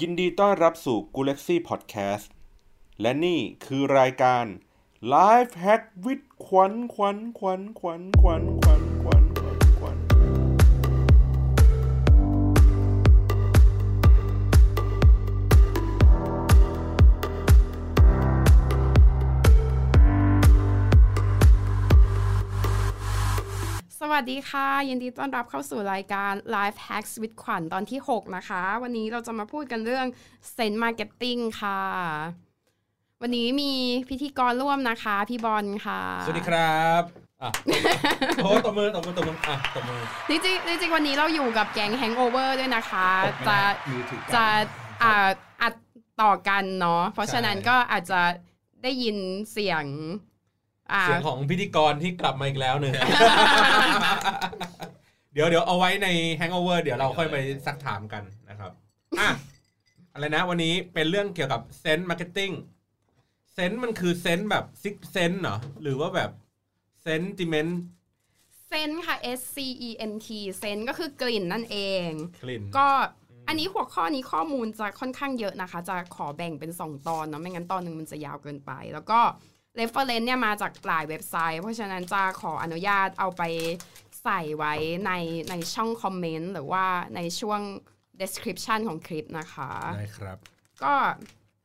ยินดีต้อนรับสู่ g a l a x y Podcast และนี่คือรายการ Life Hack with ขวัญขวัญขวัญขวัญขวัญขวัญ วัสดีค่ะ ยินดีต้อนรับเข้าสู่รายการ Life Hacks with ขวัญตอนที่ 6 นะคะ วันนี้เราจะมาพูดกันเรื่อง Sense Marketing ค่ะ วันนี้มีพิธีกรร่วมนะคะ พี่บอลค่ะ สวัสดีครับอะโอ้ตบมือตบมือตบมืออะตบมือจริงๆจริงๆวันนี้เราอยู่กับแก๊ง Hangover ด้วยนะคะตบไหมจะมือถือกันจะอ่าอัดต่อกันเนาะเพราะฉะนั้นก็อาจจะได้ยินเสียงอ่า เสียงของพิธีกรที่กลับมาอีกแล้วหนึ่งเดี๋ยวเดี๋ยวเอาไว้ใน Hangover เดี๋ยวเราค่อยไปซักถามกันนะครับอะอะไรนะวันนี้เป็นเรื่องเกี่ยวกับ scent marketing scent มันคือ sense แบบ sixth sense เหรอ หรือว่าแบบ sentimentเซนค่ะ S C E N T เซนก็คือกลิ่นนั่นเองกลิ่นก็อันนี้หัวข้อนี้ข้อมูลจะค่อนข้างเยอะนะคะ จะขอแบ่งเป็น 2 ตอนเนาะไม่งั้นตอนหนึ่งมันจะยาวเกินไป แล้วก็ reference เนี่ยมาจากหลายเว็บไซต์ เพราะฉะนั้นจะขออนุญาตเอาไปใส่ไว้ในในช่องคอมเมนต์หรือว่าในช่วง description ของคลิปนะคะได้ครับ ก็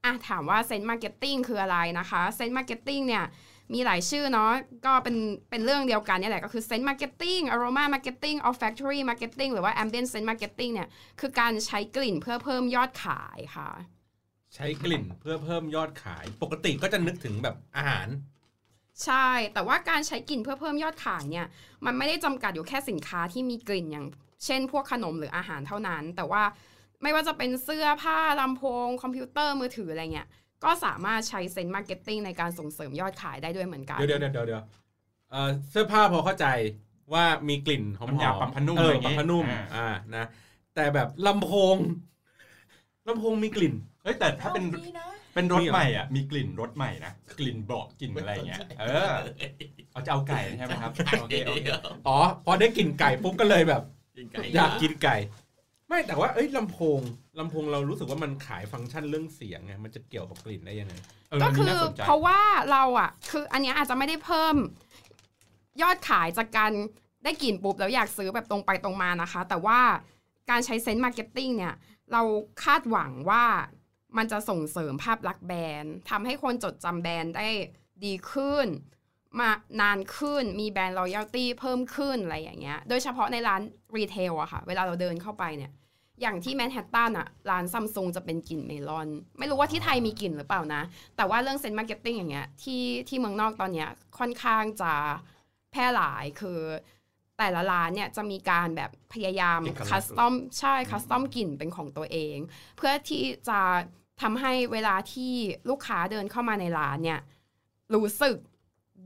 อะถามว่า scent marketing คืออะไรนะคะ scent marketing เนี่ยมีหลายชื่อเนาะก็เป็นเป็นเรื่องเดียวกันเนี่ยแหละก็คือ scent marketing aroma marketing olfactory marketing หรือว่า ambient scent marketing เนี่ยคือการใช้กลิ่นเพื่อเพิ่มยอดขายค่ะ ใช้กลิ่นเพื่อเพิ่มยอดขาย ปกติก็จะนึกถึงแบบอาหาร ใช่ แต่ว่าการใช้กลิ่นเพื่อเพิ่มยอดขายเนี่ย มันไม่ได้จำกัดอยู่แค่สินค้าที่มีกลิ่นอย่าง เช่น พวกขนมหรืออาหารเท่านั้น แต่ว่าไม่ว่าจะเป็นเสื้อผ้าลำโพง คอมพิวเตอร์มือถืออะไรเงี้ย ก็สามารถใช้ scent marketing ในการส่งเสริมยอดขายได้ด้วยเหมือนกัน เดี๋ยวเดี๋ยวเดี๋ยวเดี๋ยวเอ่อเสื้อผ้าพอเข้าใจว่ามีกลิ่นหอมน้ำยาๆปรับผ้านุ่มเอออะไรอย่างงี้รับผ้านุ่มอ่าอ่านะ แต่แบบลำโพงลำโพงมีกลิ่น เฮ้ยแต่ถ้าเป็นเป็นรถใหม่อะมีกลิ่นรถใหม่นะกลิ่นเบาะกลิ่นอะไรอย่างเงี้ยเออเอาจะเอาไก่ใช่ไหมครับโอเคโอเคอ๋อพอได้กลิ่นไก่ปุ๊บก็เลยแบบอยากกินไก่ ไม่แต่ว่าเอ้ยลำโพงลำโพงเรารู้สึกว่ามันขายฟังก์ชันเรื่องเสียงไงมันจะเกี่ยวกับกลิ่นได้ยังไงเออก็อันคืนี้อน่าสนใจเพราะว่าเราอะ คืออันเนี้ยอาจจะไม่ได้เพิ่ม ยอดขายจากการได้กลิ่นปุ๊บแล้วอยากซื้อแบบตรงไปตรงมานะคะ แต่ว่าการใช้ scent marketing เนี่ย เราคาดหวังว่า มันจะส่งเสริมภาพลักษณ์แบรนด์ทำให้คนจดจำแบรนด์ได้ดีขึ้น มานานขึ้นมีแบรนด์ loyalty เพิ่มขึ้นอะไรอย่างเงี้ย โดยเฉพาะในร้าน retail อะค่ะ เวลาเราเดินเข้าไปเนี่ยอย่างที่แมนฮัตตันอะร้านซัมซุงจะเป็นกลิ่นเมลอน ไม่รู้ว่าที่ไทยมีกลิ่นหรือเปล่านะ แต่ว่าเรื่อง scent marketing อย่างเงี้ยที่ที่เมืองนอกตอนเนี้ยค่อนข้างจะแพร่หลายคือ แต่ละร้านเนี่ยจะมีการแบบพยายามเอกลักษณ์คัสตอมใช่คัสตอมกลิ่นเป็นของตัวเอง เพื่อที่จะ ทำให้เวลาที่ลูกค้าเดินเข้ามาในร้านเนี่ย รู้สึก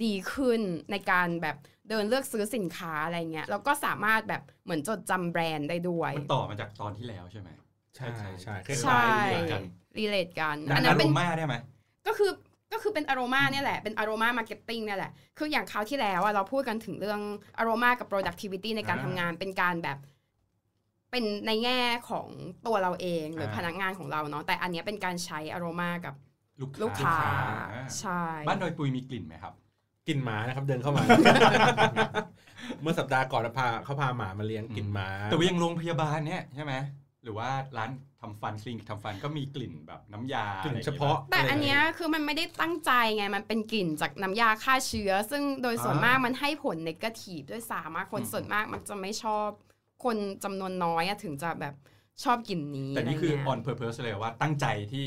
ดีขึ้นในการแบบเดินเลือกซื้อสินค้าอะไรเงี้ยแล้วก็สามารถแบบเหมือนจดจำแบรนด์ได้ด้วยมันต่อมาจากตอนที่แล้วใช่ไหมใช่ใช่คใช่ล้ายๆเหมือนกันรีเลทกันดัอังนนั้นั้นนเป็เป็นนมาได้ไหมก็คือก็คือเป็นอารมาเนี่ยแหละ เป็น aroma marketing เนี่ยแหละ คืออย่างคราวที่แล้วอะเราพูดกันถึงเรื่องอารมากับ productivity ในการอ่าทำงานเป็นการแบบ เป็นในแง่ของตัวเราเองหรืออ่าพนักงานของเราเนาะแต่อันเนี้ยเป็นการใช้อารมากับลูกลูกค้าอ่าใช่บ้านดอยปุยุยมีกลิ่นไหมครับกลิ่นหมานะครับเดินเข้ามา เมื่อสัปดาห์ก่อนพาเขาพาหมามาเลี้ยงกลิ่นหมา แต่ว่ายังโรงพยาบาลเนี่ยใช่ไหมหรือว่าร้านทำฟันคลินิกทำฟันก็มีกลิ่นแบบน้ำยากลิ่นอไรอย่งเฉงี้ยพาะ แต่อันเนี้ยคือมันไม่ได้ตั้งใจไงมันเป็นกลิ่นจากน้ำยาฆ่าเชื้อ ซึ่งโดยส่วนอ่ามมากมันให้ผลในกาทีฟด้วยสามารถคนอืมส่วนมากมันจะไม่ชอบ คนจำนวนน้อยอะถึงจะแบบชอบกลิ่นนี้ แต่นี่คืออะไรเงี้ย on purpose เลยว่าตั้งใจที่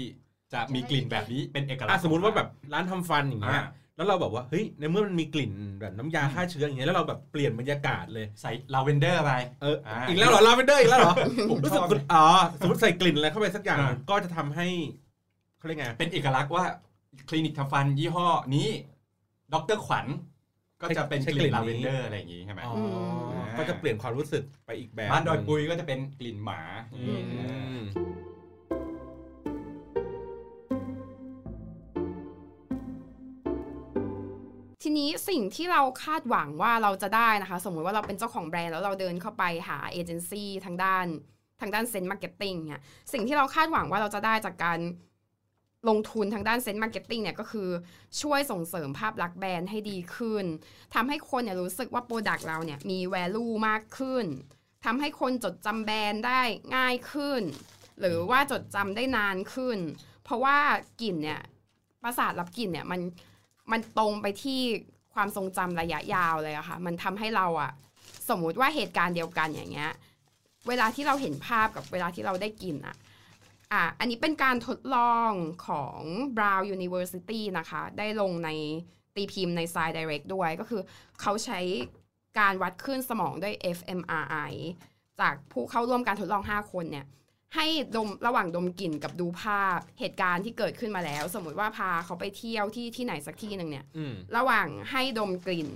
จะมีกลิ่นแบบนี้เป็นเอกลักอะษณ์สมมติว่าแบบร้านทำฟันอย่างเงี้ยอ่าแล้วเราแบบว่าเฮ้ยในเมื่อมันมีกลิ่นแบบน้ำยาฆ่าเชื้ออย่างเงี้ยแล้วเราแบบเปลี่ยนบรรยากาศเลยใส่ลาเวนเดอร์ไปเอออ่าอีกแล้วเหรอลาเวนเดอร์อีกแล้วเหรอผมรู้สึกชอบคุณอ๋อสมมติใส่กลิ่นอะไรเข้าไปสักอย่างอ่าก็จะทำให้เขาเรียกไงเป็นเอกลักษณ์ว่าคลินิกทำฟันยี่ห้อนี้ดร.ขวัญก็จะเป็นกลิ่นลาเวนเดอร์อะไรอย่างงี้ใช่ไหมอ๋อม ก็จะเปลี่ยนความรู้สึกไปอีกแบบบ้านดอยปุยก็จะเป็นกลิ่นหมาอืมทีนี้สิ่งที่เราคาดหวังว่าเราจะได้นะคะ สมมุติว่าเราเป็นเจ้าของแบรนด์แล้วเราเดินเข้าไปหาเอเจนซี่ทางด้านทางด้าน scent marketing เนี่ยสิ่งที่เราคาดหวังว่าเราจะได้จากการ ลงทุนทางด้าน scent marketing เนี่ยก็คือช่วยส่งเสริมภาพลักษณ์แบรนด์ให้ดีขึ้นทำให้คนเนี่ยรู้สึกว่า product เราเนี่ยมี value มากขึ้นทำให้คนจดจำแบรนด์ได้ง่ายขึ้น หรือว่าจดจำได้นานขึ้น เพราะว่ากลิ่นเนี่ยประสาทรับกลิ่นเนี่ยมันมันตรงไปที่ความทรงจำระยะยาวเลยอะค่ะ มันทำให้เราอะสมมุติว่าเหตุการณ์เดียวกันอย่างเงี้ย เวลาที่เราเห็นภาพกับเวลาที่เราได้กลิ่นอะ อะอันนี้เป็นการทดลองของ Brown University นะคะ ได้ลงในตีพิมพ์ใน Science Direct ด้วยก็คือเขาใช้การวัดคลื่นสมองด้วย fMRI จากผู้เข้าร่วมการทดลอง 5 คนเนี่ยให้ดมระหว่างดมกลิ่นกับดูภาพเหตุการณ์ที่เกิดขึ้นมาแล้ว สมมุติว่าพาเขาไปเที่ยวที่ที่ไหนสักที่หนึ่งเนี่ยอืมระหว่างให้ดมกลิ่น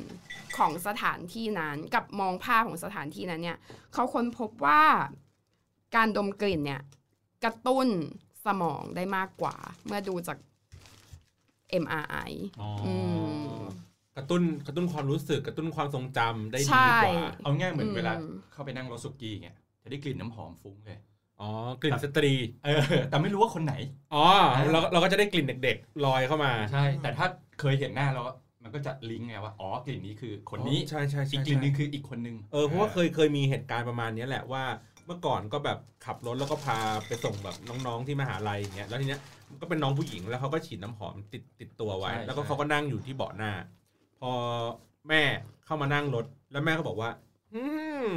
ของสถานที่นั้น กับมองภาพของสถานที่นั้นเนี่ยเขาค้นพบว่าการดมกลิ่นเนี่ย กระตุ้นสมองได้มากกว่า เมื่อดูจาก MRI อ๋ออมกระตุ้นกระตุ้นความรู้สึกกระตุ้นความทรงจำได้ใช่ดีกว่า เอาง่ายเหมือนอืมเวลาเข้าไปนั่งรถสุกี้เงี้ยจะได้กลิ่นน้ำหอมฟุ้งเลย อ๋อกลิ่นสตรี เออ แต่ไม่รู้ว่าคนไหน อ๋อเราเราก็จะได้กลิ่นเด็กๆลอยเข้ามา ใช่ แต่ถ้าเคยเห็นหน้าแล้วมันก็จะลิงก์ไงว่าอ๋อกลิ่นนี้คือคนนี้ใช่ใช่อีใช่กกลิ่นนึงใช่คืออีกคนนึงเออเพราะว่าเคยเคยมีเหตุการณ์ประมาณเนี้ยแหละว่า เมื่อก่อนก็แบบขับรถแล้วก็พาไปส่งแบบน้องๆที่มหาลัยอย่างเงี้ยแล้วทีเนี้ยก็เป็นน้องผู้หญิงแล้วเขาก็ฉีดน้ำหอมติดติดตัวไว้ ใช่แล้วก็ใช่ เขาก็นั่งอยู่ที่เบาะหน้า พอแม่เข้ามานั่งรถแล้วแม่ก็บอกว่า อืม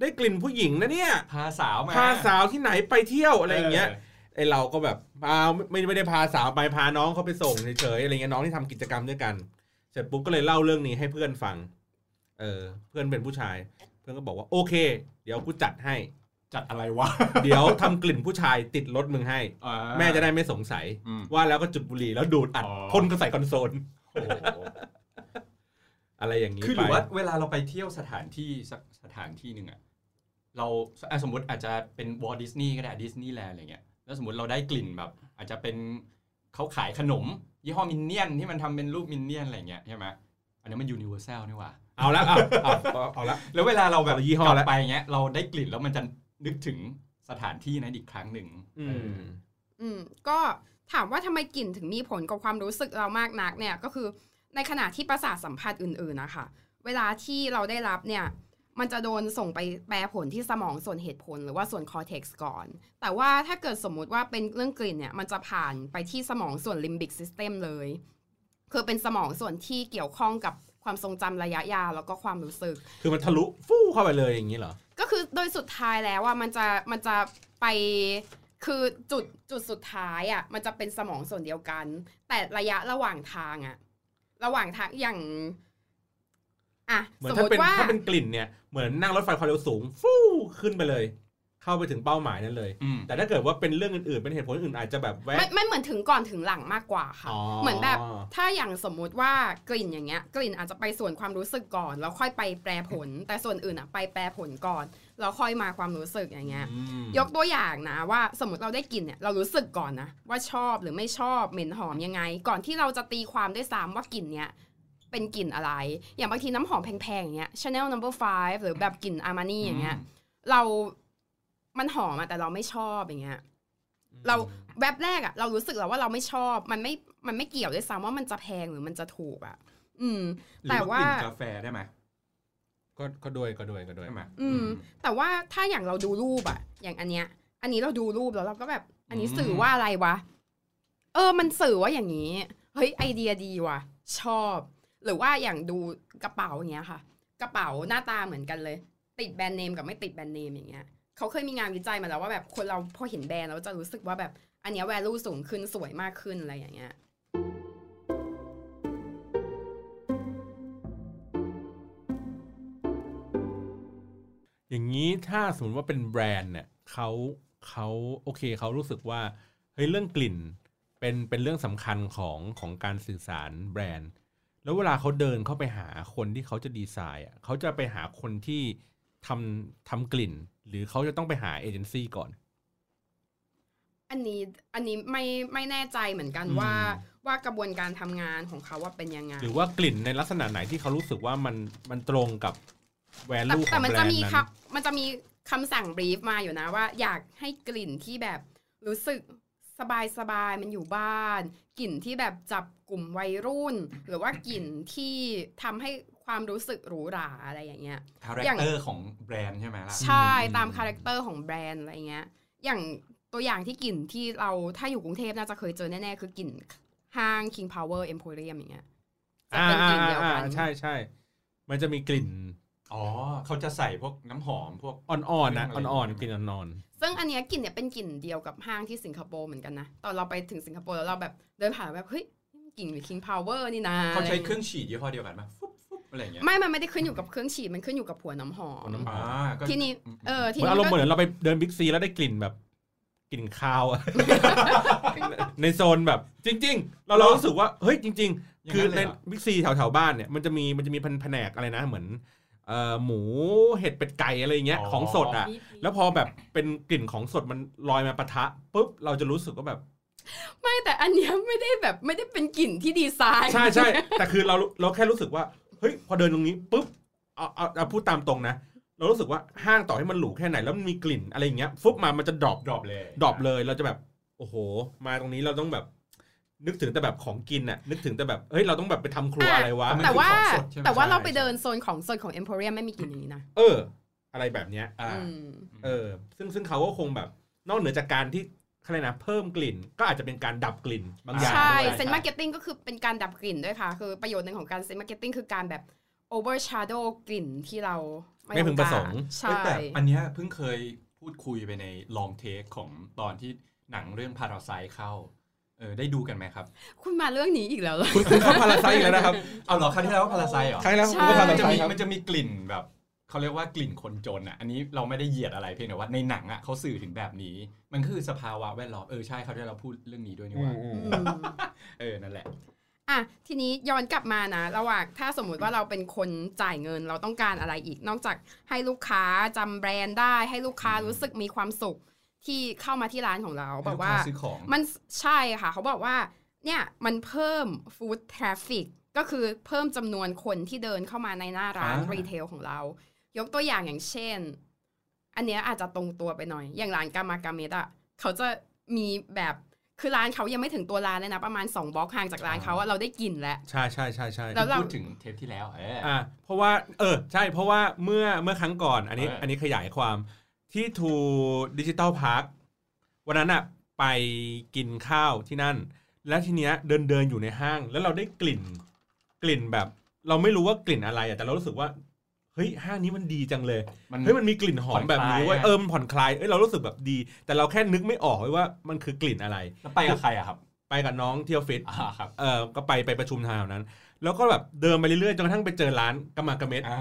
ได้กลิ่นผู้หญิงนะเนี่ยพาสาวมาพาสาวที่ไหนไปเที่ยวอะไรอย่างเงี้ย ไอเราก็แบบพาไม่ไม่ได้พาสาวไปพาน้องเขาไปส่งเฉยๆอะไรเงี้ยน้องที่ทำกิจกรรมด้วยกัน เสร็จปุ๊บก็เลยเล่าเรื่องนี้ให้เพื่อนฟัง เออ เพื่อนเป็นผู้ชาย เพื่อนก็บอกว่าโอเค เดี๋ยวกูจัดให้ จัดอะไรวะ เดี๋ยวทำกลิ่นผู้ชายติดรถมึงให้อ่าแม่จะได้ไม่สงสัยอืมว่าแล้วก็จุดบุหรี่แล้วดูดอัดอ๋อพ่นก็ใส่คอนโซลโอ้โหอะไรอย่างนี้คือหไปรือว่าเวลาเราไปเที่ยวสถานที่สักสถานที่หนึ่งอะเราอะสมมติอาจจะเป็นวอลต์ดิสนีย์ก็ได้ดิสนีย์แลนด์อะไรเงี้ยแล้วสมมติเราได้กลิ่นแบบ อาจจะเป็นเขาขายขนม ยี่ห้อมินเนี่ยนที่มันทำเป็นรูปมินเนี่ยนอะไรเงี้ยใช่ไหมอันนี้มันยูนิเวอร์แซลนี่หว่าเอาละเอาเอาเอาเอาละแล้วเวลาเราแบบเอายี่ห้อแล้วกลับไปเงี้ยเราได้กลิ่นแล้วมันจะ นึกถึงสถานที่นั้นอีกครั้งหนึ่งอืมเอออืมก็ถามว่าทำไมกลิ่นถึงมีผลกับความรู้สึกเรามากนักเนี่ยก็คือในขณะที่ประสาทสัมผัสอื่นๆนะคะเวลาที่เราได้รับเนี่ยมันจะโดนส่งไปแปลผลที่สมองส่วนเหตุผลหรือว่าส่วน cortex ก่อน แต่ว่าถ้าเกิดสมมุติว่าเป็นเรื่องกลิ่นเนี่ยมันจะผ่านไปที่สมองส่วน limbic system เลย คือเป็นสมองส่วนที่เกี่ยวข้องกับความทรงจำระยะยาวแล้วก็ความรู้สึก คือมันทะลุฟู่เข้าไปเลยอย่างนี้เหรอ ก็คือโดยสุดท้ายแล้วว่ามันจะมันจะไปคือจุดจุดสุดท้ายอะมันจะเป็นสมองส่วนเดียวกัน แต่ระยะระหว่างทางอะระหว่างทางอย่างอะเหมือสนมถ้ามติเป็นว่าถ้าเป็นกลิ่นเนี่ยเหมือนนั่งรถไฟความเร็วสูง ฟู่ขึ้นไปเลย เข้าไปถึงเป้าหมายนั้นเลยอืมแต่ถ้าเกิดว่าเป็นเรื่องอื่นๆ เป็นเหตุผลอื่นอาจจะแบบแวะไม่ไม่เหมือนถึงก่อนถึงหลังมากกว่าค่ะอ๋อเหมือนแบบถ้าอย่างสมมุติว่ากลิ่นอย่างเงี้ย กลิ่นอาจจะไปส่วนความรู้สึกก่อน แล้วค่อยไปแปรผล แต่ส่วนอื่นอะไปแปรผลก่อนแล้วค่อยมาความรู้สึกอย่างเงี้ยอืมยกตัวอย่างนะว่าสมมติเราได้กลิ่นเนี่ยเรารู้สึกก่อนนะว่าชอบหรือไม่ชอบเหม็นหอมยังไง ก่อนที่เราจะตีความด้วยซ้ำว่ากลิ่นเนี้ยเป็นกลิ่นอะไร อย่างบางทีน้ำหอมแพงๆอย่างเงี้ย Chanel Number Five หรือแบบกลิ่นอามานี่อย่างเงี้ย เรา มันหอมอะแต่เราไม่ชอบอย่างเงี้ยเราแวบแรกอะเรารู้สึกแล้วว่าเราไม่ชอบมันไม่มันไม่เกี่ยวด้วยซ้ำว่ามันจะแพงหรือมันจะถูกอะอืมหรือแต่ว่ากลิ่นกาแฟได้ไหมก็ก็ด้วยก็ด้วยก็ด้วยใช่ไหมอืม แต่ว่าถ้าอย่างเราดูรูปอะอย่างอันเนี้ย อันนี้เราดูรูปแล้วเราก็แบบ อันนี้สื่อว่าอะไรวะ เออ มันสื่อว่าอย่างนี้ เฮ้ยไอเดียดีว่ะ ชอบ หรือว่าอย่างดูกระเป๋าอย่างเงี้ยค่ะ กระเป๋าหน้าตาเหมือนกันเลย ติดแบรนด์เนมกับไม่ติดแบรนด์เนมอย่างเงี้ย เขาเคยมีงานวิจัยมาแล้วว่าแบบคนเราพอเห็นแบรนด์เราจะรู้สึกว่าแบบอันนี้ย value สูงขึ้นสวยมากขึ้นอะไรอย่างเงี้ยอย่างนี้ถ้าสมมติว่าเป็นแบรนด์เนี่ยเขาเขาโอเคเขารู้สึกว่าเฮ้ยเรื่องกลิ่นเป็นเป็นเรื่องสำคัญของของการสื่อสารแบรนด์ แล้วเวลาเขาเดินเข้าไปหาคนที่เขาจะดีไซน์อะเขาจะไปหาคนที่ ทำทำกลิ่น หรือเขาจะต้องไปหาเอเจนซี่ก่อน อันนี้อันนี้ไม่ไม่แน่ใจเหมือนกันอืมว่าว่ากระบวนการทำงานของเขาว่าเป็นยังไง หรือว่ากลิ่นในลักษณะไหนที่เขารู้สึกว่ามันมันตรงกับแวลูของแบรนด์นั้นครับแต่แต่มันจะมีมันจะมีคำสั่ง brief มาอยู่นะว่าอยากให้กลิ่นที่แบบรู้สึกสบายสบายๆมันอยู่บ้าน กลิ่นที่แบบจับกลุ่มวัยรุ่น หรือว่ากลิ่นที่ทำให้ ความรู้สึกหรูหราอะไรอย่างเงี้ยอย่าง character ของแบรนด์ใช่ไหมล่ะใช่อืมตามคา character ของแบรนด์อะไรเงี้ย อย่างตัวอย่างที่กลิ่นที่เราถ้าอยู่กรุงเทพน่าจะเคยเจอแน่ๆ คือกลิ่นห้าง King Power Emporium อย่างเงี้ยจะอ่าเป็นกลิ่นอ่าเดียวอ่ากันใช่ใช่มันจะมีกลิ่นอ๋อเขาจะใส่พวกน้ำหอมพวกอ่อนๆนะเครื่องอะไรอ่อนๆกลิ่นอ่อนซึ่งอันเนี้ยกลิ่นเนี่ยเป็นกลิ่นเดียวกับห้างที่สิงคโปร์เหมือนกันนะตอนเราไปถึงสิงคโปร์แล้วเราแบบเดินผ่านแบบเฮ้ยกลิ่น King Power นี่นะเขาใช้เครื่องฉีดยี่ห้อเดียวกันปะฟุ๊บฟุ๊บ อะไรอย่างเงี้ยไม่ มันไม่ได้ขึ้นอยู่กับเครื่องฉีด มันขึ้นอยู่กับหัวน้ำหอมอ่าก็ทีนี้ เออๆทีเหมือนนี้อารมณ์เหก็มือนเราไปเดินบิ๊กซีแล้วได้กลิ่นแบบกลิ่นคาวอะในโซนแบบจริง ๆ เราเรารู้สึกว่าเฮ้ยจริง ๆ คือในบิ๊กซีแถวๆบ้านเนี่ยมันจะมีมันจะมีแผนกอะไรนะเหมือนเอ่อหมูเห็ดเป็ดไก่อะไรอย่างเงี้ยของสดอะ แล้วพอแบบเป็นกลิ่นของสดมันลอยมาปะทะปุ๊บเราจะรู้สึกว่าแบบ ไม่แต่อันเนี้ยไม่ได้แบบไม่ได้เป็นกลิ่นที่ดีไซน์ ใช่ใช่แต่คือเราเราแค่รู้สึกว่า เฮ้ยพอเดินตรงนี้ปุ๊บเอาเอาเอาพูดตามตรงนะ เรารู้สึกว่าห้างต่อให้มันหรูแค่ไหนแล้วมันมีกลิ่นอะไรอย่างเงี้ยฟุบมามันจะ drop drop เลย drop เลยเราจะแบบโอ้โห มาตรงนี้เราต้องแบบ นึกถึงแต่แบบของกินน่ะนึกถึงแต่แบบเฮ้ยเราต้องแบบไปทำครัวอะไรวะ แต่ว่ามันคือของสดใช่ไหม แต่ว่าใช่เราไปเดินโซนของสดของ Emporium ไม่มีกลิ่นอย่างนี้นะเออ อะไรแบบเนี้ย อ่า อืม เออ ซึ่งซึ่งเขาก็คงแบบ นอกเหนือจากการที่ อะไรนะเพิ่มกลิ่นก็อาจจะเป็นการดับกลิ่นบางอย่างใช่ด้วย scent marketing็ตติ้งก็คือเป็นการดับกลิ่นด้วยค่ะ คือประโยชน์หนึ่งของการ scent marketing คือการแบบ overshadow กลิ่นที่เราไม่พึงประสงค์ใช่เอ้ยแต่อันเนี้ยเพิ่งเคยพูดคุยไปในลองเทคของตอนที่หนังเรื่องพาราไซเข้าเออได้ดูกันไหมครับ คุณมาเรื่องนี้อีกแล้วเหรอคุณคุณเข้าพาราไซต์อีกแล้วนะครับเอาเหรอครั้งที่แล้วว่าพาราไซเหรอครั้งแล้วใช่คุณก็พามัรานจะไซมีต์ครับมันจะมีกลิ่นแบบ เขาเรียกว่ากลิ่นคนจนอะ อันนี้เราไม่ได้เหยียดอะไรเพียงแต่ว่าในหนังอะเขาสื่อถึงแบบนี้ มันคือสภาวะแวดล้อมเออใช่เขาที่เราพูดเรื่องนี้ด้วยนี่หว่าอืมอืมเออนั่นแหละอะทีนี้ย้อนกลับมานะระหว่างถ้าสมมุติว่าเราเป็นคนจ่ายเงินเราต้องการอะไรอีก นอกจากให้ลูกค้าจำแบรนด์ได้ ให้ลูกค้ารู้สึกมีความสุขที่เข้ามาที่ร้านของเราบอกว่าให้ลูกค้าซื้อของมันใช่ค่ะ เขาบอกว่าเนี่ยมันเพิ่ม foot traffic ก็คือเพิ่มจำนวนคนที่เดินเข้ามาในหน้าร้านอ่า retail ของเรา ยกตัวอย่างอย่างเช่น อันเนี้ยอาจจะตรงตัวไปหน่อย อย่างร้าน Karmakamet อะเขาจะมีแบบคือร้านเขายังไม่ถึงตัวร้านเลยนะ ประมาณ 2บล็อกห่างจากร้านเขาอะเราได้กลิ่นแล้วใช่ใช่ใช่ใช่แล้วเราพูดถึงเทปที่แล้วเอออ่าเพราะว่าเออใช่เพราะว่าเมื่อเมื่อครั้งก่อนอันนี้เอออัอันนี้ขยายความที่ True Digital Park วันนั้นอะไปกินข้าวที่นั่น แล้วทีเนี้ยเดินเดินอยู่ในห้าง แล้วเราได้กลิ่น กลิ่นแบบ เราไม่รู้ว่ากลิ่นอะไรอะแต่เรารู้สึกว่า เฮ้ยห้างนี้มันดีจังเลยมันเฮ้ยมันมีกลิ่นหอมแบบนี้เว้ยผ่อนคลายอะเออมันผ่อนคลายเอ้ยเรารู้สึกแบบดี แต่เราแค่นึกไม่ออกเว้ยว่ามันคือกลิ่นอะไรแล้วไปกับใครอะครับไปกับน้องที่ออฟฟิศอ่าครับเออก็ไปไปประชุมทางแถวนั้น แล้วก็แบบเดินไปเรื่อยๆจนกระทั่งไปเจอร้านกามากาเมดอ่า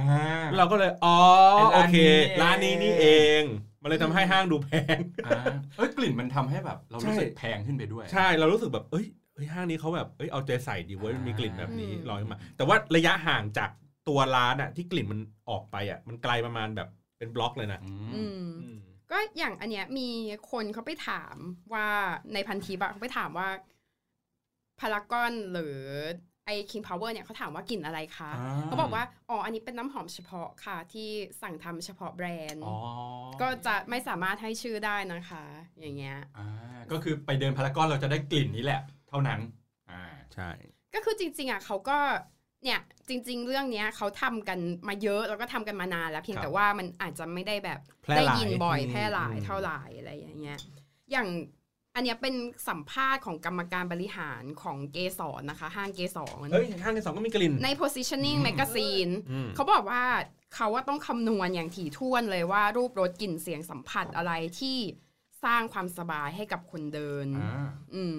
แล้วเราก็เลยอ๋อไอ้โอร้านเคนี้ร้านนี้นี่เอง มันเลยทำให้ห้างดูแพงอ่าเอ้ยกลิ่นมันทำให้แบบ เรารู้สึกใช่แพงขึ้นไปด้วย ใช่เรารู้สึกแบบเอ้ยเอ้ยห้างนี้เขาแบบเอ้ยเอาใจใส่ดีเว้ยมันมีกลิ่นแบบนี้อืมลอยขึ้นมา แต่ว่าระยะห่างจาก ตัวร้านอะที่กลิ่นมันออกไปอะมันไกลประมาณแบบเป็นบล็อกเลยนะอือืมมอืมก็อย่างอันเนี้ยมีคนเขาไปถามว่าในพันทิปอะเขาไปถามว่าพารากอนหรือไอคิงพาวเวอร์เนี่ยเขาถามว่ากลิ่นอะไรคะอ่าเขาบอกว่าอ๋ออันนี้เป็นน้ำหอมเฉพาะค่ะที่สั่งทำเฉพาะแบรนด์อ๋อก็จะไม่สามารถให้ชื่อได้นะคะ อย่างเงี้ยอ่าก็คือไปเดินพารากอนเราจะได้กลิ่นนี้แหละ เท่านั้นอ่าใช่ ก็คือจริง ๆอะเขาก็เนี่ย จริง ๆ เรื่องเนี้ยเขาทำกันมาเยอะแล้วก็ทำกันมานานแล้วเพียงครับแต่ว่ามันอาจจะไม่ได้แบบแพร่ได้หลายยินบ่อยอืมแพร่หลายอืมเท่าไหร่อะไรอย่างเงี้ยอย่างอันเนี้ยเป็นสัมภาษณ์ของกรรมการบริหารของเกสรนะคะ ห้างเกสรเฮ้ยห้างที่สองก็มีกลิ่น ใน positioning magazine อืมเขาบอกว่าเขาว่าต้องคำนวณอย่างถี่ถ้วนเลยว่ารูปรสกลิ่นเสียงสัมผัสอะไรที่สร้างความสบายให้กับคนเดินอ่าอืม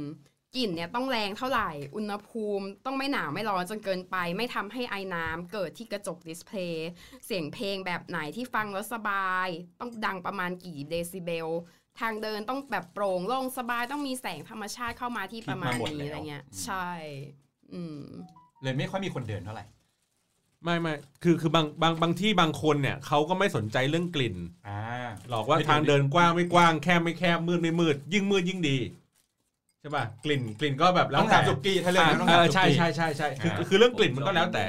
กลิ่นเนี่ยต้องแรงเท่าไหร่ อุณหภูมิต้องไม่หนาวไม่ร้อนจนเกินไป ไม่ทำให้ไอ้น้ำเกิดที่กระจกดิสเพลย์ เสียงเพลงแบบไหนที่ฟังแล้วสบาย ต้องดังประมาณกี่เดซิเบล ทางเดินต้องแบบโปร่งโล่งสบายต้องมีแสงธรรมชาติเข้ามาที่ประมาณคิดมาหมดนี้แล้วอะไรเงี้ยอืมใช่ อืม เลยไม่ค่อยมีคนเดินเท่าไหร่ ไม่ไม่คือคือบางบางบางที่บางคนเนี่ยเขาก็ไม่สนใจเรื่องกลิ่นอ่าหลอกว่าไม่ถึงทางเดินกว้างไม่กว้างแคบไม่แคบมืดไม่มืด ยิ่งมืดยิ่งดีใช่ป่ะกลิ่นกลิ่นก็แบบแล้วต้องแต่ถามสุกี้ถ้าเรื่องนั้นต้องเอถามอสุใช่กี้ใช่ใช่ใช่คืออ่าคือเรื่องกลิ่นมันก็แล้วแต่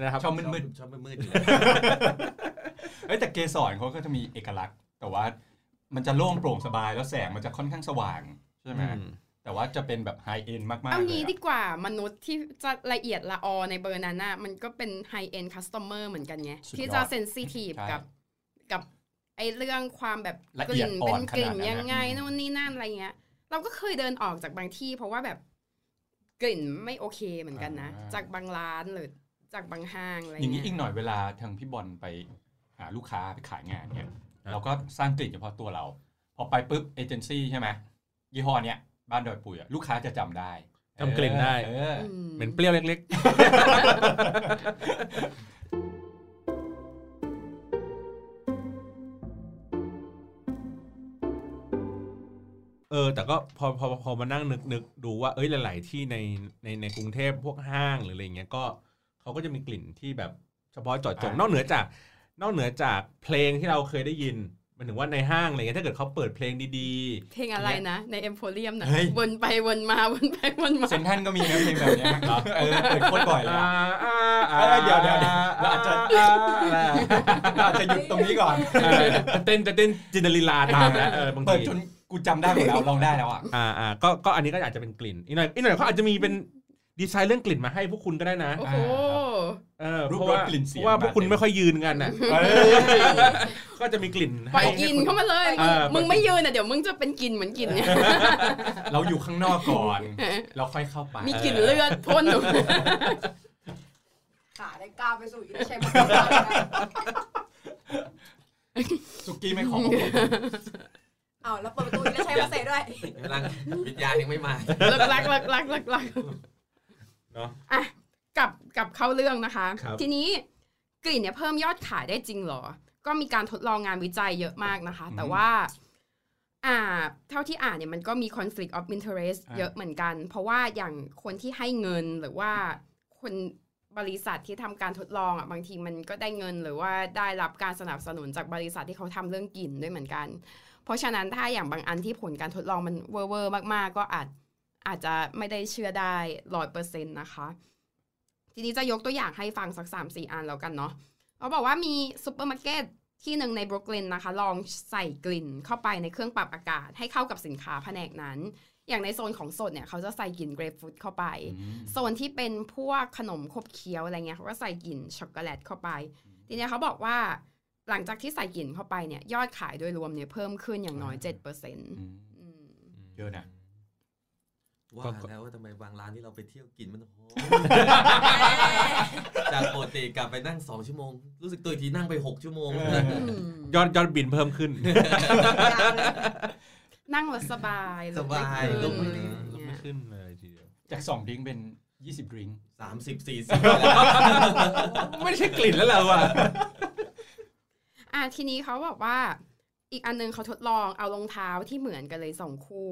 นะครับชอบมืดชอบมืดๆอยู่แล้วเอ้ยแต่เกสรเขาก็จะมีเอกลักษณ์ แต่ว่ามันจะโล่งโปร่งสบายแล้วแสงมันจะค่อนข้างสว่างใช่ไหมอืมแต่ว่าจะเป็นแบบไฮเอ็นมากๆเอาเลยงี้อะดีกว่ามนุษย์ที่จะละเอียดละออในเบอร์นั้นน่ะมันก็เป็นไฮเอ็นคัส t อ m เมอร์เหมือนกันไงสุดยอดที่จะเซนซิทีฟใช่กับกับไอเรื่องความแบบละกเอียลิ่ดนอ่เป็อนนกลิ่นขนาดนั้นยังไงอืมนู่นนี่นั่นอะไรเงี้ย เราก็เคยเดินออกจากบางที่ เพราะว่าแบบกลิ่นไม่โอเคเหมือนกันนะ จากบางร้านหรือจากบางห้างอะไรอย่างนี้เงี้อียกหน่อยเวลาทางพี่บอลไปหาลูกค้าไปขายงานเนี่ยครับเราก็สร้างกลิ่นเฉพาะตัวเรา พอไปปุ๊บเอเจนซี่ใช่ไหมยี่ห้อเนี้ยบ้านดอยปุ๋ยอะลูกค้าจะจำได้จำกลิ่นได้เอออืมเหม็นเปรี้ยวเล็ก เออ แต่ก็พอพอพอมานั่งนึกนึกดูว่าเอ้ยหลาย ๆ ที่ในในในกรุงเทพพวกห้างหรืออะไรเงี้ยก็เขาก็จะมีกลิ่นที่แบบเฉพาะเจาะจงอ่านนอกเหนือจาก นอกเหนือจากเพลงที่เราเคยได้ยินหมันถึงว่าในห้างอะไรเงี้ยถ้าเกิดเขาเปิดเพลงดีเพลงอะไรนะ ในเอ็มโพเรียมนะเฮ้ยวนไปวนมาวนไปวนมาเซนทรันก็มีนะเพลงแบบเนี้ยเออเปิดโคตรบ่อยๆเลยอ่าอะอ่าเอ้ยเดี๋ยวเดี๋ยวเดี๋ยวเราอาจจะเราอาจจะหยุดตรงนี้ก่อนเออจะเต้นจะเต้นจินตลีลาตามแล้วเออบางเปิดทีจน กูจำได้หมดแล้วลองได้แล้วอะอ่าอ่าก็ก็อันนี้ก็อาจจะเป็นกลิ่นอีกหน่อยอีกหน่อยเขาอาจจะมีเป็นดีไซน์เรื่องกลิ่นมาให้พวกคุณก็ได้นะโอ้โห เออรูปเพราะว่ารสกลิ่นเสีเพยงราะว่าพวกคุณมาเต็มไม่ค่อยยืนกันน่ะก็จะมีกลิ่นปล่อยให้กินให้คุณ เข้ามาเลย เออ มึงไม่ยืนอะเดี๋ยวมึงจะเป็นกลินเหมือนกลินเนี่ย เราอยู่ข้างนอกก่อน เราค่อยเข้าไป มีกลิ่นเลือดพ่นออกมาขาได้ก้าวไปสู่อินเชมสุกี้ไม่ขอเอาแล้วเปิดประตูอินเชมมาเสร็จด้วยกำลังวิญญาณยังไม่มาลักลักลักลักลักลักเนาะอะกลับกลับเข้าเรื่องนะคะครับทีนี้กลิ่นเนี่ยเพิ่มยอดขายได้จริงเหรอ ก็มีการทดลองงานวิจัยเยอะมากนะคะ แต่ว่า อ่า เท่าที่อ่านเนี่ยมันก็มี conflict of interest อ่าเยอะเหมือนกัน เพราะว่าอย่างคนที่ให้เงินหรือว่าคนบริษัทที่ทำการทดลองอะบางทีมันก็ได้เงินหรือว่าได้รับการสนับสนุนจากบริษัทที่เขาทำเรื่องกลิ่นด้วยเหมือนกัน เพราะฉะนั้นถ้าอย่างบางอันที่ผลการทดลองมันเวอร์เวอร์มากๆ ก็อาจอาจจะไม่ได้เชื่อได้ร้อยเปอร์เซ็นต์นะคะ ทีนี้จะยกตัวอย่างให้ฟังสักสามสี่อันแล้วกันเนาะเขาบอกว่ามีซูเปอร์มาร์เก็ตที่หนึ่งในบรุกลินนะคะ ลองใส่กลิ่นเข้าไปในเครื่องปรับอากาศ ให้เข้ากับสินค้าแผนกนั้น อย่างในโซนของสดเนี่ยเขาจะใส่กลิ่นเกรปฟรุตเข้าไป โซนที่เป็นพวกขนมขบเคี้ยวอะไรเงี้ยเขาก็ใส่กลิ่นช็อกโกแลตเข้าไป ทีเนี้ยเขาบอกว่า หลังจากที่ใส่กลิ่นเข้าไปเนี่ยยอดขายโดยรวมเนี่ยเพิ่มขึ้นอย่างน้อย7%เอืมเยอะนะว่าแล้วว่าทำไมบางร้านที่เราไปเที่ยวกินมันหอมจากปกติกลับไปนั่งสองชั่วโมง รู้สึกตัวอีกทีนั่งไปหกชั่วโมงเออยอดยอดบินเพิ่มขึ้น นั่งแล้วสบายสบายลุลุกกไม่ไม่ขึ้นขึ้นอะไรไม่เงี้ยขึ้นเลยทีเดียวจากสองดริงก์เป็น20ดริงก์สามสิบสี่สิบไม่ใช่กลิ่นแล้วเหรอวะ อะทีนี้เขาบอกว่าอีกอันนึงเขาทดลองเอารองเท้าที่เหมือนกันเลยสองคู่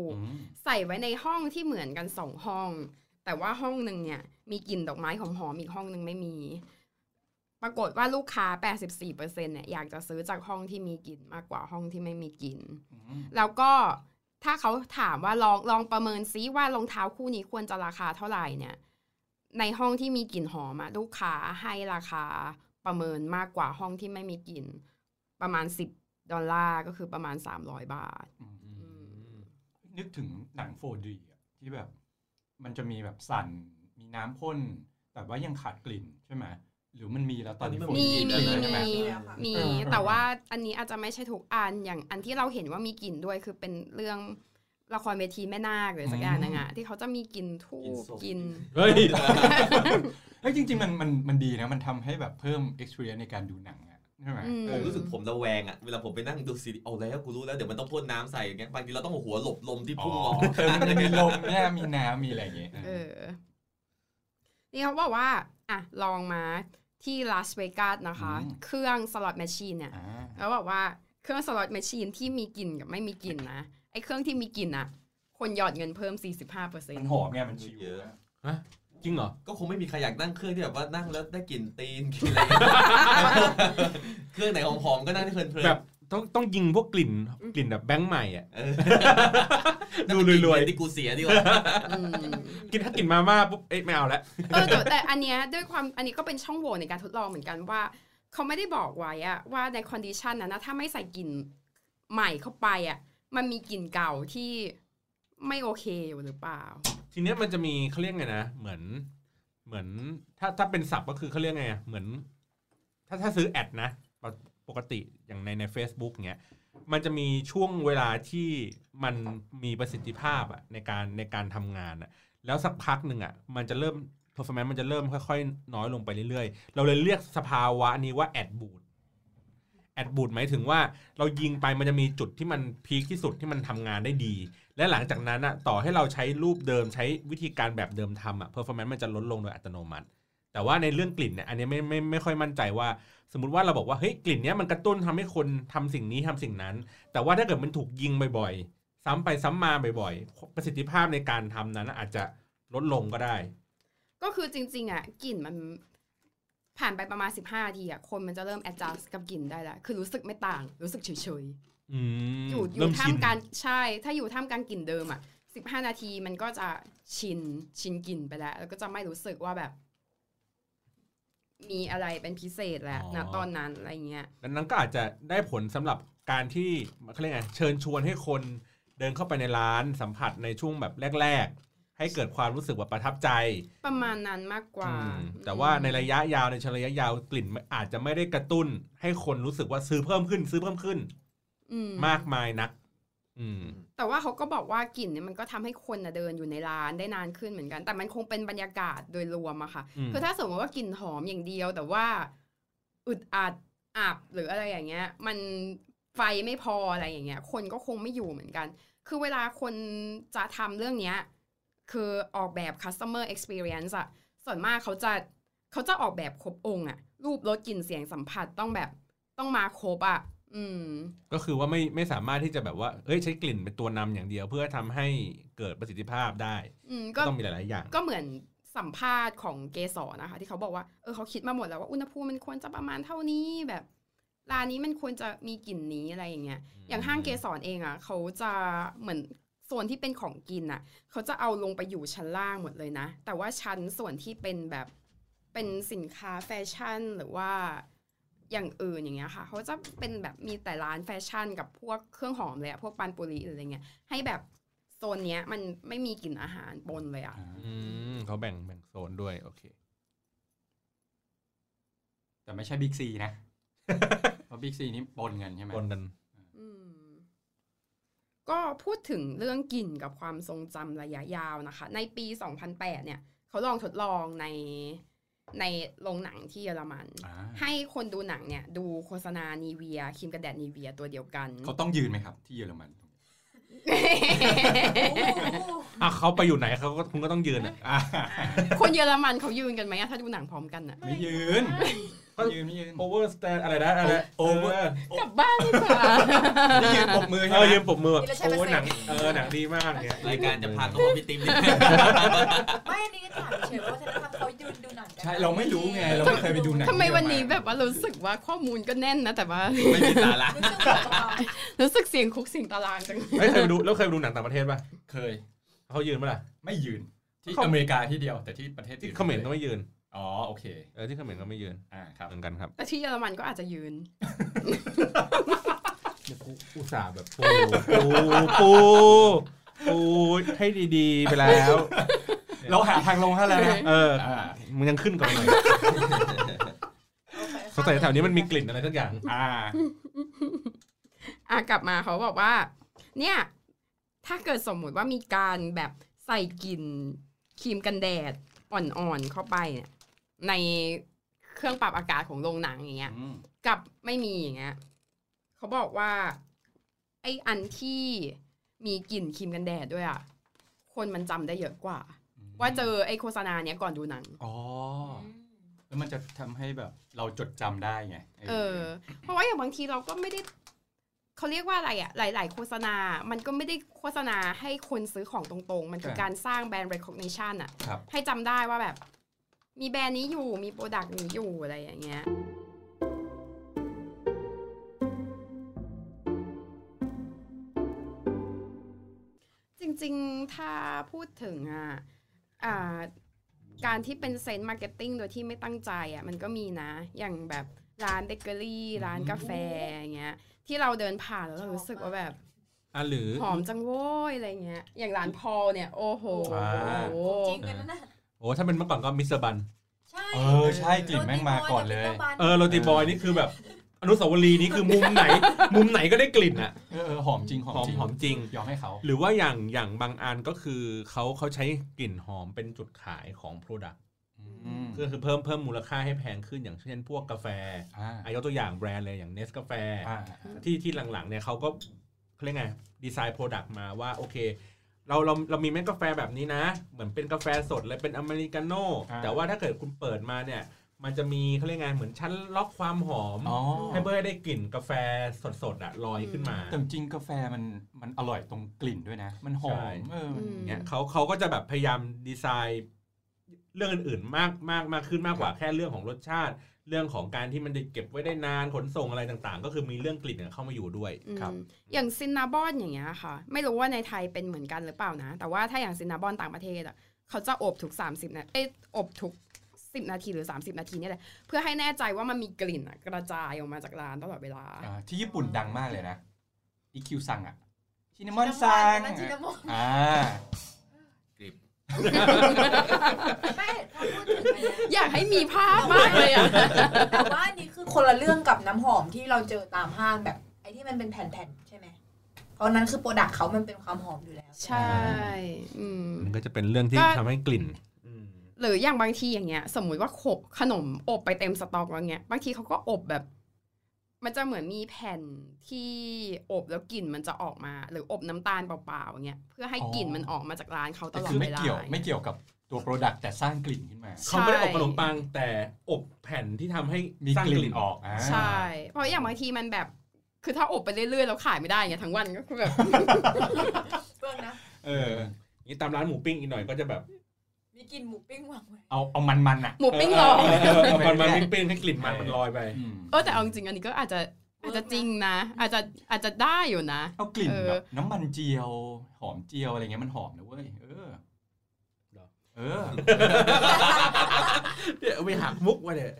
ใส่ไว้ในห้องที่เหมือนกันสองห้อง แต่ว่าห้องหนึ่งเนี่ย มีกลิ่นดอกไม้หอมๆอีกห้องหนึ่งไม่มี ปรากฏว่าลูกค้า 84%เนี่ยอยากจะซื้อจากห้องที่มีกลิ่นมากกว่าห้องที่ไม่มีกลิ่นแล้วก็ถ้าเขาถามว่าลองลองประเมินซิว่ารองเท้าคู่นี้ควรจะราคาเท่าไหร่เนี่ย ในห้องที่มีกลิ่นหอมอะลูกค้าให้ราคาประเมินมากกว่าห้องที่ไม่มีกลิ่น ประมาณ 10 ดอลลาร์ก็คือประมาณ 300 บาท นึกถึงหนัง 4D อะที่แบบมันจะมีแบบสั่น มีน้ำพ่น แต่ว่ายังขาดกลิ่นใช่ไหมหรือมันมีแล้วตอนนี้มัน 4D มีกลิ่มีนใช่ไหมมีมีเออแต่ว่าอันนี้อาจจะไม่ใช่ทุกอันอย่างอันที่เราเห็นว่ามีกลิ่นด้วยคือเป็นเรื่องละครเวทีแม่นาคหรือสักอย่างนึงอะที่เขาจะมีกลิ่นทูกลิ่นบศพกลิ่นเฮ้ยเฮ้ยจริง ๆ มันมันมันดีนะ มันทำให้แบบเพิ่ม experience ในการดูหนังอะ ใช่ไหมอืมเอผมอรู้สึกผมระแวงอะเวลาผมไปนั่งดูซีรีส์เอาแล้วกูรู้แล้วเดี๋ยวมันต้องพ่นน้ำใส่อย่างเงี้ยบางทีเราต้องเอาหัวหลบลมที่พุ่งออกเออมันจะมีลมเนี่ยมีน้ำมีอะไรอย่างเงี้ยเออนี่เขาบอกว่าอะลองมาที่ลาสเวกัสนะคะ เครื่อง slot machine เนี่ยอ่าแล้วบอกว่าเครื่อง slot machine ที่มีกลิ่นกับไม่มีกลิ่นนะไอ้เครื่องที่มีกลิ่นอะคนหยอดเงินเพิ่ม 45เปอร์เซ็นต์มันหอมไงมัน chillเยอะ จริงเหรอ ก็คงไม่มีใครอยากนั่งเครื่องที่แบบว่านั่งแล้วได้กลิ่นตีนกลิ่นอะไร เครื่องไหนหอมๆก็นั่งได้เพลินๆแบบต้องต้องยิงพวกกลิ่นกลิ่นแบบแบงค์ใหม่อะเออดูรวยๆนั่นมันกลิ่นที่กูเสียดีกว่ากลิ่นถ้ากลิ่นมาม่าปุ๊บเอ๊ะไม่เอาแล้วเออแต่แต่อันเนี้ยด้วยความอันนี้ก็เป็นช่องโหว่ในการทดลองเหมือนกันว่า เขาไม่ได้บอกไว้อะว่าใน condition นั้นนะถ้าไม่ใส่กลิ่นใหม่เข้าไปอะมันมีกลิ่นเก่าที่ ไม่โอเคอยู่หรือเปล่า ทีเนี้ยมันจะมีเขาเรียกไงนะเหมือนเหมือนถ้าถ้าเป็นศัพท์ก็คือเขาเรียกไงอะเหมือน ถ้าถ้าซื้อ ad นะปกติอย่างในใน Facebook เงี้ยมันจะมีช่วงเวลาที่มันมีประสิทธิภาพอะในการในการทำงานอะแล้วสักพักหนึ่งอะมันจะเริ่ม performance มันจะเริ่มค่อยๆ น้อยลงไปเรื่อยๆ เราเลยเรียกสภาวะนี้ว่าแอดบูดแอดบูดหมายถึงว่าเรายิงไปมันจะมีจุดที่มันพีคที่สุดที่มันทำงานได้ดี และหลังจากนั้นอะต่อให้เราใช้รูปเดิมใช้วิธีการแบบเดิมทำอะ performance มันจะลดลงโดยอัตโนมัติ แต่ว่าในเรื่องกลิ่นเนี่ยอันนี้ไม่ไม่ไม่ค่อยมั่นใจว่า สมมติว่าเราบอกว่าเฮ้ยกลิ่นเนี้ยมันกระตุ้นทำให้คนทำสิ่งนี้ทำสิ่งนั้น แต่ว่าถ้าเกิดมันถูกยิงบ่อยๆ ซ้ำไปซ้ำมาบ่อยๆ ประสิทธิภาพในการทำนั้นอาจจะลดลงก็ได้ ก็คือจริง ๆอะกลิ่นมันผ่านไปประมาณ 15นาทีอะคนมันจะเริ่ม adjust กับกลิ่นได้ล้วคือรู้สึกไม่ต่าง รู้สึกเฉย อืมๆอยู่อเริ่ยู่มท่าชิมนกลารใช่ ถ้าอยู่ท่ามกลางกลิ่นเดิมอะ15นาทีมันก็จะชินชินกลิ่นไปแล้ว แล้วก็จะไม่รู้สึกว่าแบบ มีอะไรเป็นพิเศษแล้วนะตอนนั้นอะไรเงี้ยดังนั้นก็อาจจะได้ผลสำหรับการที่เขาเรียกไงเชิญชวนให้คนเดินเข้าไปในร้านสัมผัสในช่วงแบบแรก ๆ ให้เกิดความรู้สึกว่าประทับใจ ประมาณนั้นมากกว่าอืมแต่ว่าในระยะยาวในเชิงระยะยาวกลิ่นอาจจะไม่ได้กระตุ้น ให้คนรู้สึกว่าซื้อเพิ่มขึ้น ซื้อเพิ่มขึ้นอื มมากมายนักอืมแต่ว่าเขาก็บอกว่ากลิ่นเนี่ยมันก็ทำให้คนน่ะเดินอยู่ในร้านได้นานขึ้นเหมือนกัน แต่มันคงเป็นบรรยากาศโดยรวมอะค่ะอืมคือถ้าสมมติว่ากลิ่นหอมอย่างเดียว แต่ว่าอึดอัดอับหรืออะไรอย่างเงี้ย มันไฟไม่พออะไรอย่างเงี้ย คนก็คงไม่อยู่เหมือนกัน คือเวลาคนจะทำเรื่องเนี้ย คือออกแบบ customer experience อะส่วนมากเขาจะเขาจะออกแบบครบองค์อะรูปรสกลิ่นเสียงสัมผัสต้องแบบต้องมาครบอะอืม ก็คือว่าไม่ไม่สามารถที่จะแบบว่า เอ้ยใช้กลิ่นเป็นตัวนำอย่างเดียว เพื่อทำให้เกิดประสิทธิภาพได้อืมก็ก็ต้องมีหลาย ๆ อย่าง ก็เหมือนสัมภาษณ์ของเกสรนะคะ ที่เขาบอกว่าเออเขาคิดมาหมดแล้วว่าอุณหภูมิมันควรจะประมาณเท่านี้แบบร้านนี้มันควรจะมีกลิ่นนี้อะไรอย่างเงี้ย อย่างห้างเกสรเองอะเขาจะเหมือนโซนที่เป็นของกินอะ เขาจะเอาลงไปอยู่ชั้นล่างหมดเลยนะ แต่ว่าชั้นส่วนที่เป็นแบบเป็นสินค้าแฟชั่นหรือว่า อย่างอื่นอย่างเงี้ยค่ะ เขาจะเป็นแบบมีแต่ร้านแฟชั่นกับพวกเครื่องหอมเลยอะพวกปันปุริหรืออะไรเงี้ยให้แบบโซนเนี้ยมันไม่มีกลิ่นอาหารปนเลยอะอืมเขาแบ่งแบ่งโซนด้วยโอเค แต่ไม่ใช่บิ๊กซีนะ เพราะบิ๊กซีนี่ปนกันใช่ไหมปนกันอืมก็พูดถึงเรื่องกลิ่นกับความทรงจำระยะยาวนะคะ ในปี 2008 เนี่ย เขาลองทดลองใน ในโรงหนังที่เยอรมันอ่าให้คนดูหนังเนี่ย ดูโฆษณานีเวียครีมกันแดดนีเวียตัวเดียวกัน เขาต้องยืนไหมครับ ที่เยอรมันอะเขาไปอยู่ไหนเขาก็คุณก็ต้องยืนอะอ่าคนเยอรมันเขายืนกันไหมอะถ้าดูหนังพร้อมกันอะไม่ยืน ไม่ยืนไม่ยืนโอเวอร์สแตนอะไรนะอะไรโอเวอร์กลับบ้านดีกว่าไม่ยืนปรบมือเอใช่ไหอมยืนปรบมือนี่เราใช้โอ้เปอร์เซ็นต์หนังเออหนังดีมากเนี่ยรายการจะพาตัวพี่ติ๊มนิดนึงไม่อันนี้ถามเฉยๆว่าวัฒนธรรมเขายืนดูหนังกันใช่เราไม่รู้ไงเราไม่เคยไปดูหนังทำไมวันนี้แบบว่ารู้สึกว่าข้อมูลก็แน่นนะแต่ว่าไม่มีสาระรู้สึกแบบว่ารู้สึกเสียงคุกเสียงตารางจังเฮ้ยเคยไปดูแล้วเคยไปดูหนังต่างประเทศป่ะเคยเขายืนป่ะล่ะไม่ยืนที่เขาอเมริกาที่เดียวแต่ที่ประเทศที่อื่นเขมรก็ไม่ยืน อ๋อโอเคเออที่เขมรก็ไม่ยืนอ่าครับเหมือนกันครับแต่ที่เยอรมันก็อาจจะยืนอุตส่าห์แบบปูปูปูปูให้ดีๆไปแล้ว เราหาทางลงให้แล้วนะเอออ่ามึงยังขึ้นก่อนหน่อยโอเคสงสัยแถวนี้มันมีกลิ่นอะไรสักอย่าง อ่า อะกลับมาเขาบอกว่า เนี่ย ถ้าเกิดสมมุติว่ามีการแบบใส่กลิ่นครีมกันแดดอ่อนๆเข้าไปเนี่ย ในเครื่องปรับอากาศของโรงหนังอย่างเงี้ยอืมกับไม่มีอย่างเงี้ยเขาบอกว่า ไออันที่มีกลิ่นครีมกันแดดด้วยอะ คนมันจำได้เยอะกว่า ว่าเจอไอโฆษณาเนี้ยก่อนดูหนัง อ๋อ แล้วมันจะทำให้แบบเราจดจำได้ไงเออ เพราะว่าอย่างบางทีเราก็ไม่ได้เขาเรียกว่าอะไรอะหลาย ๆ โฆษณา มันก็ไม่ได้โฆษณาให้คนซื้อของตรงๆ มันคือการสร้างแบรนด์ recognition อะครับ ให้จำได้ว่าแบบ มีแบรนด์นี้อยู่มี product นี้อยู่อะไรอย่างเงี้ยจริงๆ ถ้าพูดถึงอะอ่าการที่เป็น scent marketing โดยที่ไม่ตั้งใจอะมันก็มีนะ อย่างแบบร้านเบเกอรี่ ร้านกาแฟอย่างเงี้ยที่เราเดินผ่านแล้วเรารู้สึกว่าแบบอะหรือหอมจังโว้ยอะไรเงี้ยอย่างร้านพอลเนี่ย โอ้โหอ่าจริงกันนะน่ะ โอ้ถ้าเป็นเมื่อก่อนก็มิสเตอร์บันใช่เออใช่กลิ่นแม่งมาก่อนเลย เออโรตีบอยนี่คือแบบ อนุสาวรีย์นี่คือมุมไหน มุมไหนก็ได้กลิ่นอะเออเออหอมจริงหอมหอมจริงหอมจริงยอมให้เขา หรือว่าอย่างอย่างบางอันก็คือเขาเขาใช้กลิ่นหอมเป็นจุดขายของ Product อืมก็คือเพิ่มเพิ่มมูลค่าให้แพงขึ้นอย่างเช่นพวกกาแฟอ่าอายกตัวอย่างแบรนด์เลยอย่างเนสกาแฟอ่าที่ที่หลังๆเนี่ยเขาก็เขาเรียกไง design product มาว่าโอเค เราเราเรามีเม็ดกาแฟแบบนี้นะ เหมือนเป็นกาแฟสดเลยเป็นอเมริกาโน่แต่ว่าถ้าเกิดคุณเปิดมาเนี่ยมันจะมีเขาเรียกไงเหมือนชั้นล็อกความหอมอ๋อให้เพื่อให้ได้กลิ่นกาแฟสดๆอะลอยขึ้นมา แต่จริงๆกาแฟมันมันอร่อยตรงกลิ่นด้วยนะ มันหอมใช่เอออืมเนี่ยเขาเขาก็จะแบบพยายามดีไซน์เรื่องอื่นๆมากมากมากขึ้นมากกว่าแค่เรื่องของรสชาติเรื่องของการที่มันจะเก็บไว้ได้นานขนส่งอะไรต่างๆ ก็คือมีเรื่องกลิ่นเนี่ยเข้ามาอยู่ด้วยอืมครับอย่างซินนาบอนอย่างเงี้ยค่ะ ไม่รู้ว่าในไทยเป็นเหมือนกันหรือเปล่านะ แต่ว่าถ้าอย่างซินนาบอนต่างประเทศอะเขาจะอบทุก 30นาทีเอ้ยอบทุก 10 นาทีหรือ 30 นาทีเนี่ยแหละเพื่อให้แน่ใจว่ามันมีกลิ่นอะกระจายออกมาจากร้านตลอดเวลาอ่าที่ญี่ปุ่นดังมากเลยนะอีคิวซังอะชินามอนซังชินามอนอ่า ไม่ถ้าพูดถึงอันเนี้ยอยากให้มีภาพมากเลยอะ แต่ว่าอันนี้คือคนละเรื่องกับน้ำหอมที่เราเจอตามห้างแบบไอ้ที่มันเป็นแผ่นๆใช่ไหมเพราะนั้นคือโปรดักต์เขามันเป็นความหอมอยู่แล้ว ใช่ อืม มันก็จะเป็นเรื่องที่ก็ ทำให้กลิ่นอืม หรืออย่างบางทีอย่างเงี้ย สมมุติว่าขบขนมอบไปเต็มสต็อกแล้วเงี้ย บางทีเขาก็อบแบบ มันจะเหมือนมีแผ่นที่อบแล้วกลิ่นมันจะออกมา หรืออบน้ำตาลเปล่าๆเงี้ยเพื่อให้กลิ่นมันออกมาจากร้านเขาตแต่ลอดคือเวไม่ลาเกี่ยวไม่เกี่ยวกับตัว product แต่สร้างกลิ่นขึ้นมาเขาไม่ได้อบขนมปังแต่อบแผ่นที่ทำให้มีสร้างกกลิ่ลิ่นนออกอ่าใช่เพราะอย่างบางทีมันแบบคือถ้าอบไปเรื่อยๆแล้วขายไม่ได้เงี้ยทั้งวันก็คือแบบเบื้องนะเออนี่ตามร้านหมูปิ้งอีกหน่อยก็จะแบบ มีกลิ่นหมูปิ้งวางไว้เอาเอามันมันๆอะหมูปิ้งลองเเเเอามันมันปิ้งๆให้กลิ่นมันมันลอยไปอืมเออแต่เอาจริงๆอันนี้ก็อาจจะอาจจะจริงนะ อาจจะอาจจะได้อยู่นะ เอากลิ่นเออแบบน้ำมันเจียว หอมเจียวอะไรเงี้ยมันหอมนะเว้ยเออเหรอเออเดี๋ยวเอาไปหักมุกมาเนี่ย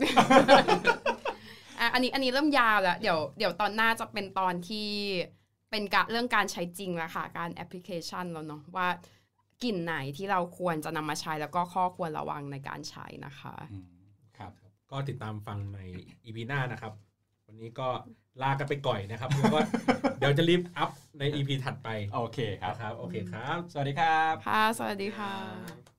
อะอันนี้อันนี้เริ่มยาวแล้ว เดี๋ยวเดี๋ยวตอนหน้าจะเป็นตอนที่เป็นกะเรื่องการใช้จริงแล้วค่ะ การแอปพลิเคชันแล้วเนาะว่า กลิ่นไหนที่เราควรจะนำมาใช้แล้วก็ข้อควรระวังในการใช้นะคะอืมครับก็ติดตามฟังในอีพีหน้านะครับ วันนี้ก็ลากันไปก่อยนะครับแล้วก็เดี๋ยวจะรีบอัพในอีพีถัดไป โอเคครับนะครับ โอเคครับ สวัสดีครับ ค่ะ สวัสดีค่ะ